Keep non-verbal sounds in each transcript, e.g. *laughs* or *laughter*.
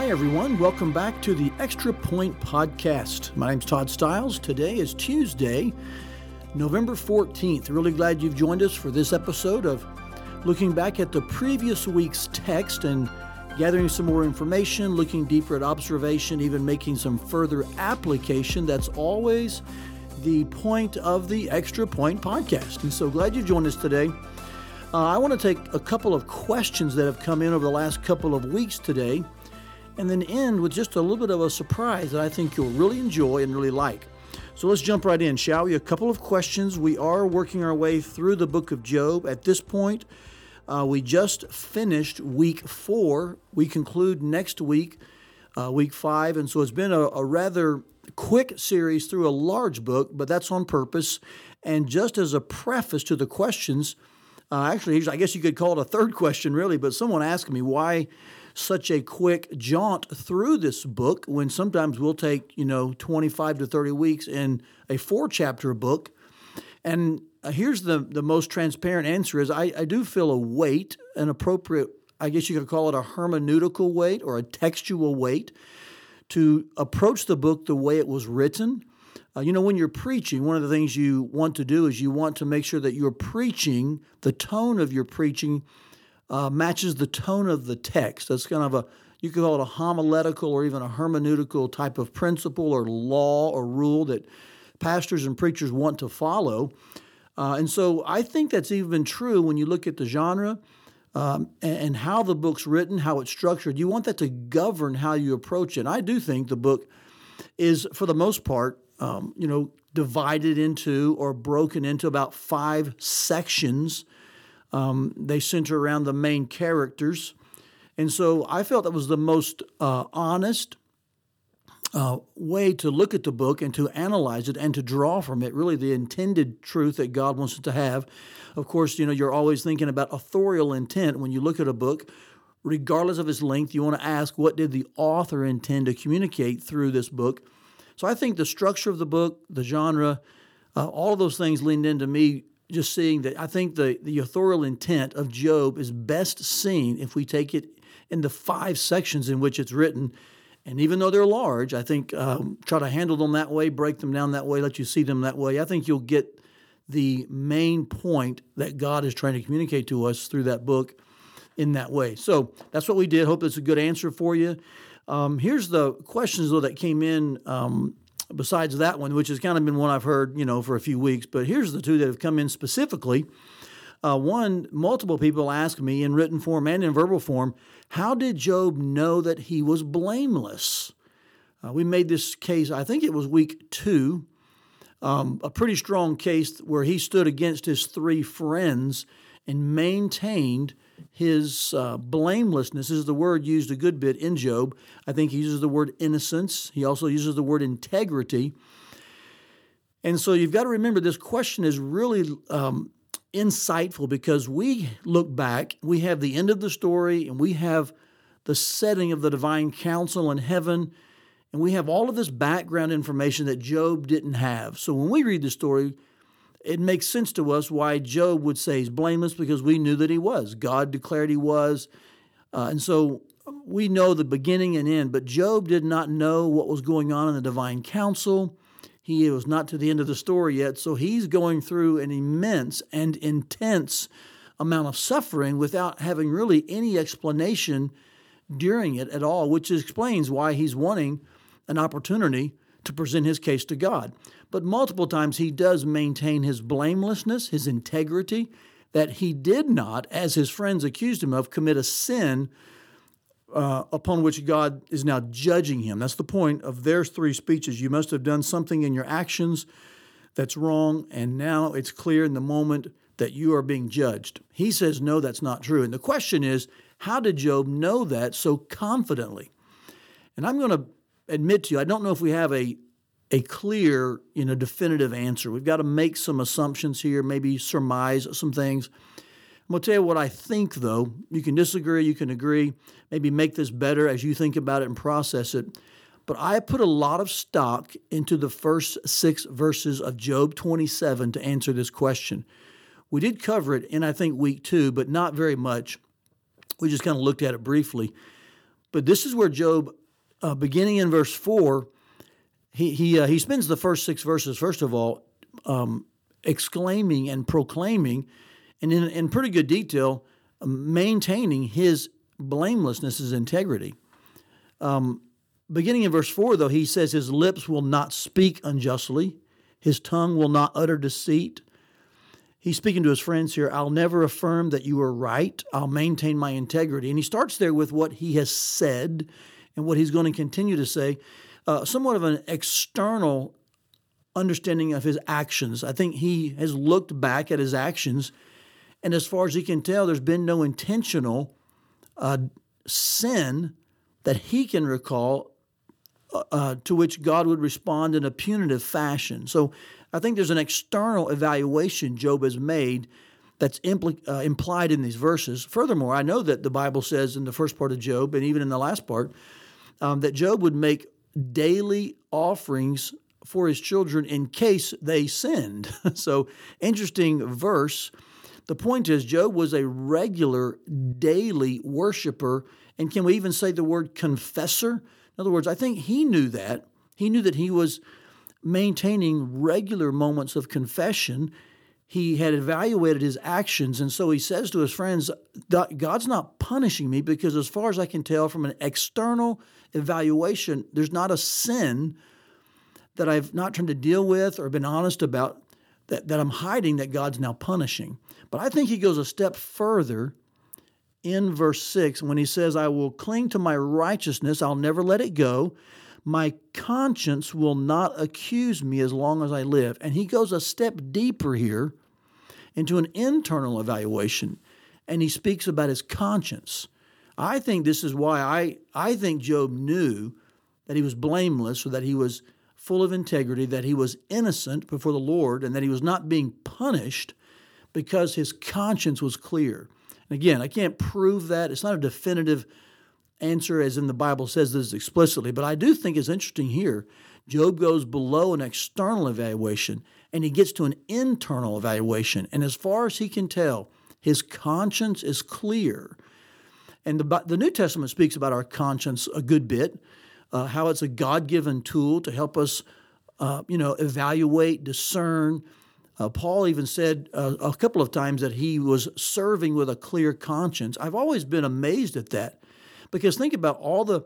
Hi, everyone. Welcome back to the Extra Point Podcast. My name's Todd Stiles. Today is Tuesday, November 14th. Really glad you've joined us for this episode of looking back at the previous week's text and gathering some more information, looking deeper at observation, even making some further application. That's always the point of the Extra Point Podcast. And so glad you joined us today. Uh, I want to take a couple of questions that have come in over the last couple of weeks today and then end with just a little bit of a surprise that I think you'll really enjoy and really like. So let's jump right in, shall we? A couple of questions. We are working our way through the book of Job. At this point, uh, we just finished week four. We conclude next week, uh, week five. And so it's been a, a rather quick series through a large book, but that's on purpose. And just as a preface to the questions, uh, actually, I guess you could call it a third *laughs* question, really, but someone asked me why such a quick jaunt through this book when sometimes we'll take, you know, 25 to 30 weeks in a four chapter book. And uh, here's the, the most transparent answer is I, I do feel a weight, an appropriate, I guess you could call it a hermeneutical weight or a textual weight to approach the book the way it was written. Uh, you know, when you're preaching, one of the things you want to do is you want to make sure that you're preaching, the tone of your preaching uh, matches the tone of the text. That's kind of a, you could call it a homiletical or even a hermeneutical type of principle or law or rule that pastors and preachers want to follow. Uh, and so I think that's even true when you look at the genre um, and, and, how the book's written, how it's structured. You want that to govern how you approach it. And I do think the book is, for the most part, um, you know, divided into or broken into about five sections um, they center around the main characters. And so I felt that was the most uh, honest uh, way to look at the book and to analyze it and to draw from it really the intended truth that God wants us to have. Of course, you know, you're always thinking about authorial intent when you look at a book. Regardless of its length, you want to ask what did the author intend to communicate through this book. So I think the structure of the book, the genre, uh, all of those things leaned into me just seeing that I think the, the authorial intent of Job is best seen if we take it in the five sections in which it's written. And even though they're large, I think um, try to handle them that way, break them down that way, let you see them that way. I think you'll get the main point that God is trying to communicate to us through that book in that way. So that's what we did. Hope that's a good answer for you. Um, here's the questions though that came in um, besides that one, which has kind of been one I've heard, you know, for a few weeks. But here's the two that have come in specifically. Uh, one, multiple people ask me in written form and in verbal form, how did Job know that he was blameless? Uh, we made this case, I think it was week two, um, a pretty strong case where he stood against his three friends and maintained his uh, blamelessness is the word used a good bit in Job. I think he uses the word innocence. He also uses the word integrity. And so you've got to remember this question is really um, insightful because we look back, we have the end of the story, and we have the setting of the divine council in heaven, and we have all of this background information that Job didn't have. So when we read the story, it makes sense to us why Job would say he's blameless because we knew that he was. God declared he was. Uh, and so we know the beginning and end, but Job did not know what was going on in the divine council. He was not to the end of the story yet, so he's going through an immense and intense amount of suffering without having really any explanation during it at all, which explains why he's wanting an opportunity to present his case to God. But multiple times he does maintain his blamelessness, his integrity, that he did not, as his friends accused him of, commit a sin uh, upon which God is now judging him. That's the point of their three speeches. You must have done something in your actions that's wrong, and now it's clear in the moment that you are being judged. He says, No, that's not true. And the question is, how did Job know that so confidently? And I'm going to admit to you, I don't know if we have a a clear, you know, definitive answer. We've got to make some assumptions here, maybe surmise some things. I'm going to tell you what I think, though. You can disagree, you can agree, maybe make this better as you think about it and process it. But I put a lot of stock into the first six verses of Job 27 to answer this question. We did cover it in, I think, week two, but not very much. We just kind of looked at it briefly. But this is where Job, uh, beginning in verse 4, he, he, uh, he spends the first six verses, first of all, um, exclaiming and proclaiming, and in, in pretty good detail, maintaining his blamelessness, his integrity. Um, beginning in verse 4, though, he says, His lips will not speak unjustly, his tongue will not utter deceit. He's speaking to his friends here. I'll never affirm that you are right. I'll maintain my integrity. And he starts there with what he has said and what he's going to continue to say, uh, somewhat of an external understanding of his actions. I think he has looked back at his actions, and as far as he can tell, there's been no intentional uh, sin that he can recall uh, uh, to which God would respond in a punitive fashion. So I think there's an external evaluation Job has made that's impl- uh, implied in these verses. Furthermore, I know that the Bible says in the first part of Job, and even in the last part, um, that Job would make daily offerings for his children in case they sinned. *laughs* so, interesting verse. The point is, Job was a regular daily worshiper. And can we even say the word confessor? In other words, I think he knew that. He knew that he was maintaining regular moments of confession. He had evaluated his actions. And so he says to his friends, God's not punishing me because, as far as I can tell from an external evaluation, there's not a sin that I've not tried to deal with or been honest about that, that I'm hiding that God's now punishing. But I think he goes a step further in verse 6 when he says, I will cling to my righteousness, I'll never let it go. My conscience will not accuse me as long as I live. And he goes a step deeper here into an internal evaluation, and he speaks about his conscience. I think this is why I, I think Job knew that he was blameless or that he was full of integrity, that he was innocent before the Lord, and that he was not being punished because his conscience was clear. And again, I can't prove that. It's not a definitive answer as in the Bible says this explicitly, but I do think it's interesting here. Job goes below an external evaluation and he gets to an internal evaluation. And as far as he can tell, his conscience is clear. And the, the New Testament speaks about our conscience a good bit, uh, how it's a God given tool to help us, uh, you know, evaluate, discern. Uh, Paul even said uh, a couple of times that he was serving with a clear conscience. I've always been amazed at that because think about all the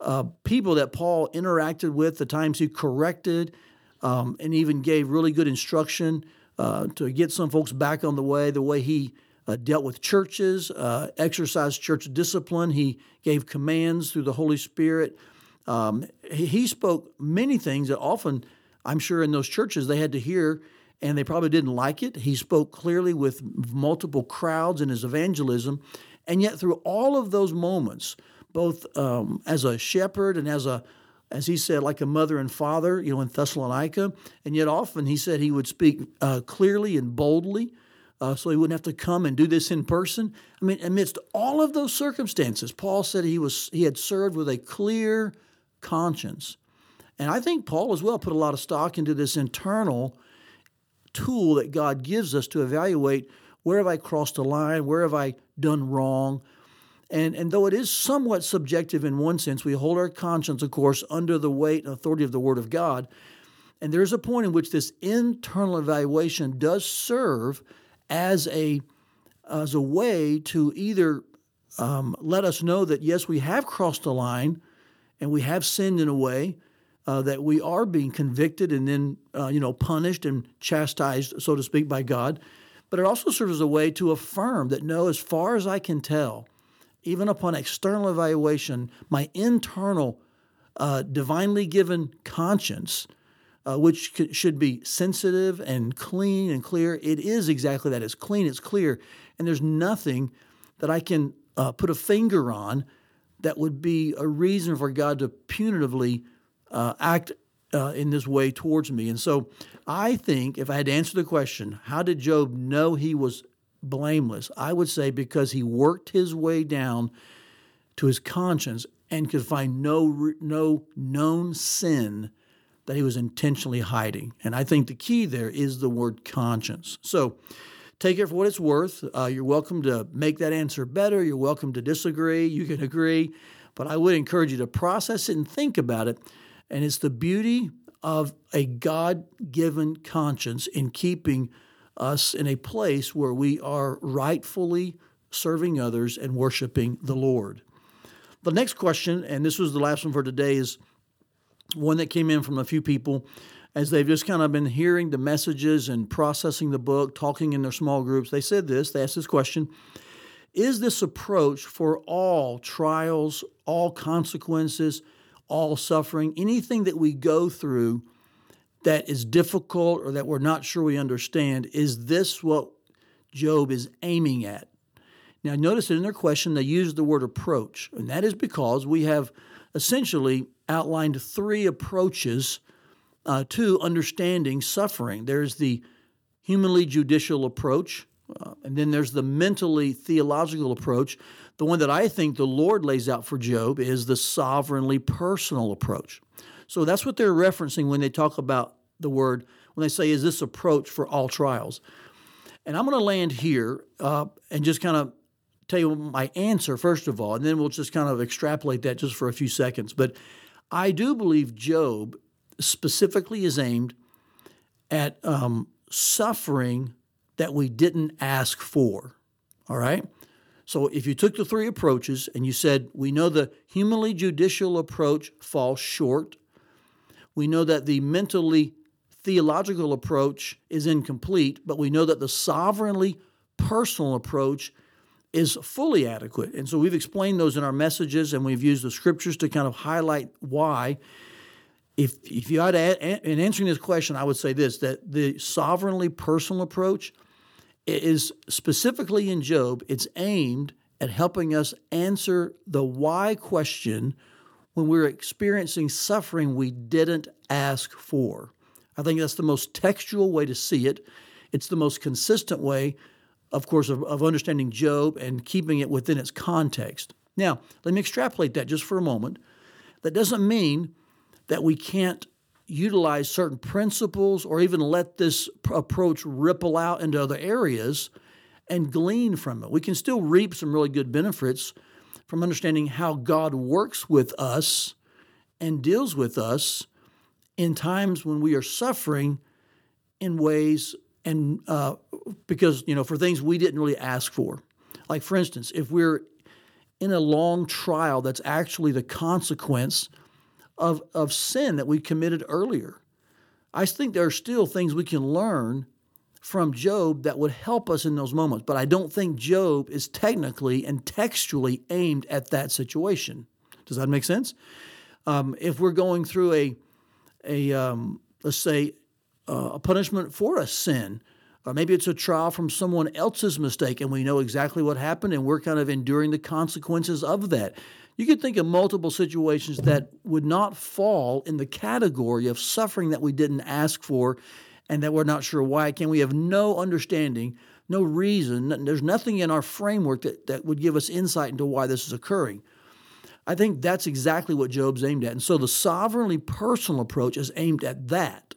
uh, people that Paul interacted with, the times he corrected um, and even gave really good instruction uh, to get some folks back on the way, the way he uh, dealt with churches, uh, exercised church discipline. He gave commands through the Holy Spirit. Um, he, he spoke many things that often, I'm sure, in those churches they had to hear and they probably didn't like it. He spoke clearly with multiple crowds in his evangelism. And yet, through all of those moments, both um, as a shepherd and as a as he said, like a mother and father, you know, in Thessalonica. And yet, often he said he would speak uh, clearly and boldly, uh, so he wouldn't have to come and do this in person. I mean, amidst all of those circumstances, Paul said he was he had served with a clear conscience, and I think Paul as well put a lot of stock into this internal tool that God gives us to evaluate where have I crossed a line, where have I done wrong, and, and though it is somewhat subjective in one sense, we hold our conscience, of course, under the weight and authority of the Word of God. And there's a point in which this internal evaluation does serve as a, as a way to either um, let us know that, yes, we have crossed a line and we have sinned in a way, uh, that we are being convicted and then, uh, you know, punished and chastised, so to speak, by God. But it also serves as a way to affirm that, no, as far as I can tell, even upon external evaluation, my internal uh, divinely given conscience, uh, which c- should be sensitive and clean and clear, it is exactly that. It's clean, it's clear, and there's nothing that I can uh, put a finger on that would be a reason for God to punitively uh, act uh, in this way towards me. And so I think if I had to answer the question, how did Job know he was blameless. I would say because he worked his way down to his conscience and could find no no known sin that he was intentionally hiding. And I think the key there is the word conscience. So take it for what it's worth. Uh, you're welcome to make that answer better. You're welcome to disagree. You can agree. but I would encourage you to process it and think about it. And it's the beauty of a God given conscience in keeping us in a place where we are rightfully serving others and worshiping the Lord. The next question, and this was the last one for today, is one that came in from a few people as they've just kind of been hearing the messages and processing the book, talking in their small groups. They said this, they asked this question Is this approach for all trials, all consequences, all suffering, anything that we go through that is difficult or that we're not sure we understand? Is this what Job is aiming at? Now, notice that in their question, they use the word approach, and that is because we have essentially outlined three approaches uh, to understanding suffering. There's the humanly judicial approach, uh, and then there's the mentally theological approach. The one that I think the Lord lays out for Job is the sovereignly personal approach. So that's what they're referencing when they talk about the word, when they say, is this approach for all trials? And I'm going to land here uh, and just kind of tell you my answer, first of all, and then we'll just kind of extrapolate that just for a few seconds. But I do believe Job specifically is aimed at um, suffering that we didn't ask for. All right? So if you took the three approaches and you said, we know the humanly judicial approach falls short, we know that the mentally theological approach is incomplete, but we know that the sovereignly personal approach is fully adequate. And so we've explained those in our messages and we've used the scriptures to kind of highlight why. If, if you had to, in answering this question, I would say this that the sovereignly personal approach is specifically in Job, it's aimed at helping us answer the why question when we're experiencing suffering we didn't ask for. I think that's the most textual way to see it. It's the most consistent way of course, of, of understanding Job and keeping it within its context. Now, let me extrapolate that just for a moment. That doesn't mean that we can't utilize certain principles or even let this approach ripple out into other areas and glean from it. We can still reap some really good benefits from understanding how God works with us and deals with us in times when we are suffering in ways and uh, because you know for things we didn't really ask for. Like for instance, if we're in a long trial that's actually the consequence of of sin that we committed earlier, I think there are still things we can learn from Job that would help us in those moments. But I don't think Job is technically and textually aimed at that situation. Does that make sense? Um, if we're going through a a um, let's say uh, a punishment for a sin. Or maybe it's a trial from someone else's mistake and we know exactly what happened and we're kind of enduring the consequences of that. You could think of multiple situations that would not fall in the category of suffering that we didn't ask for and that we're not sure why. Can we have no understanding, no reason, there's nothing in our framework that, that would give us insight into why this is occurring. I think that's exactly what Job's aimed at. And so the sovereignly personal approach is aimed at that.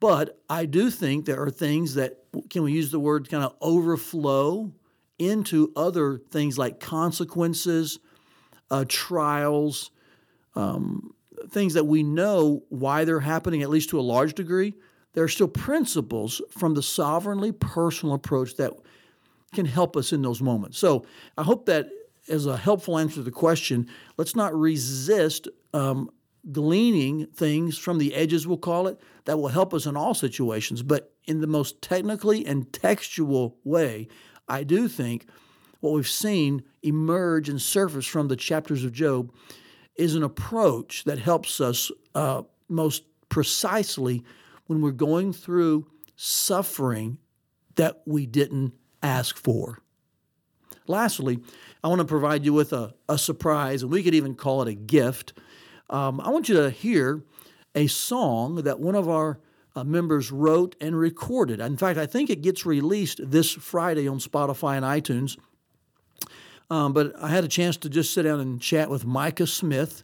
But I do think there are things that, can we use the word kind of overflow into other things like consequences, uh, trials, um, things that we know why they're happening, at least to a large degree. There are still principles from the sovereignly personal approach that can help us in those moments. So I hope that as a helpful answer to the question, let's not resist um, gleaning things from the edges, we'll call it, that will help us in all situations. But in the most technically and textual way, I do think what we've seen emerge and surface from the chapters of Job is an approach that helps us uh, most precisely when we're going through suffering that we didn't ask for. Lastly, I want to provide you with a, a surprise, and we could even call it a gift um, I want you to hear a song that one of our uh, members wrote and recorded. In fact, I think it gets released this Friday on Spotify and iTunes. Um, but I had a chance to just sit down and chat with Micah Smith.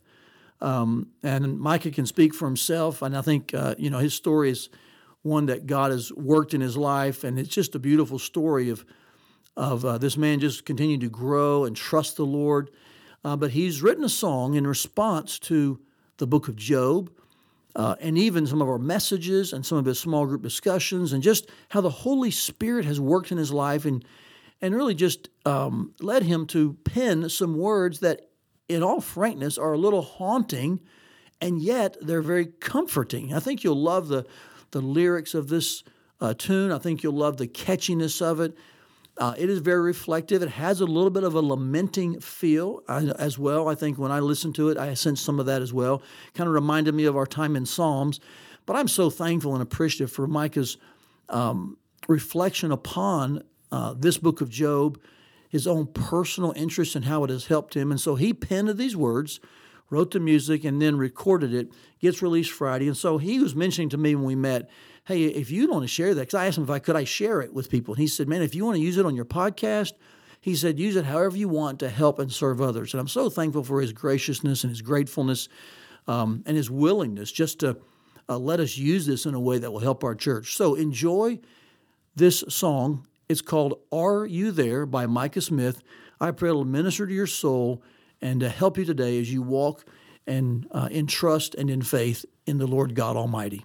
Um, and Micah can speak for himself. And I think, uh, you know, his story is one that God has worked in his life. And it's just a beautiful story of, of uh, this man just continuing to grow and trust the Lord. Uh, but he's written a song in response to the book of Job. Uh, and even some of our messages and some of his small group discussions, and just how the Holy Spirit has worked in his life and and really just um, led him to pen some words that, in all frankness, are a little haunting, and yet they're very comforting. I think you'll love the, the lyrics of this uh, tune. I think you'll love the catchiness of it. Uh, it is very reflective. It has a little bit of a lamenting feel uh, as well. I think when I listen to it, I sense some of that as well. Kind of reminded me of our time in Psalms. But I'm so thankful and appreciative for Micah's um, reflection upon uh, this book of Job, his own personal interest in how it has helped him. And so he penned these words, wrote the music, and then recorded it. Gets released Friday. And so he was mentioning to me when we met, hey, if you want to share that, because I asked him if I could I share it with people. And he said, man, if you want to use it on your podcast, he said, use it however you want to help and serve others. And I'm so thankful for his graciousness and his gratefulness um, and his willingness just to uh, let us use this in a way that will help our church. So enjoy this song it's called Are You There by Micah Smith. I pray it'll minister to your soul and to help you today as you walk and uh, in trust and in faith in the Lord God Almighty.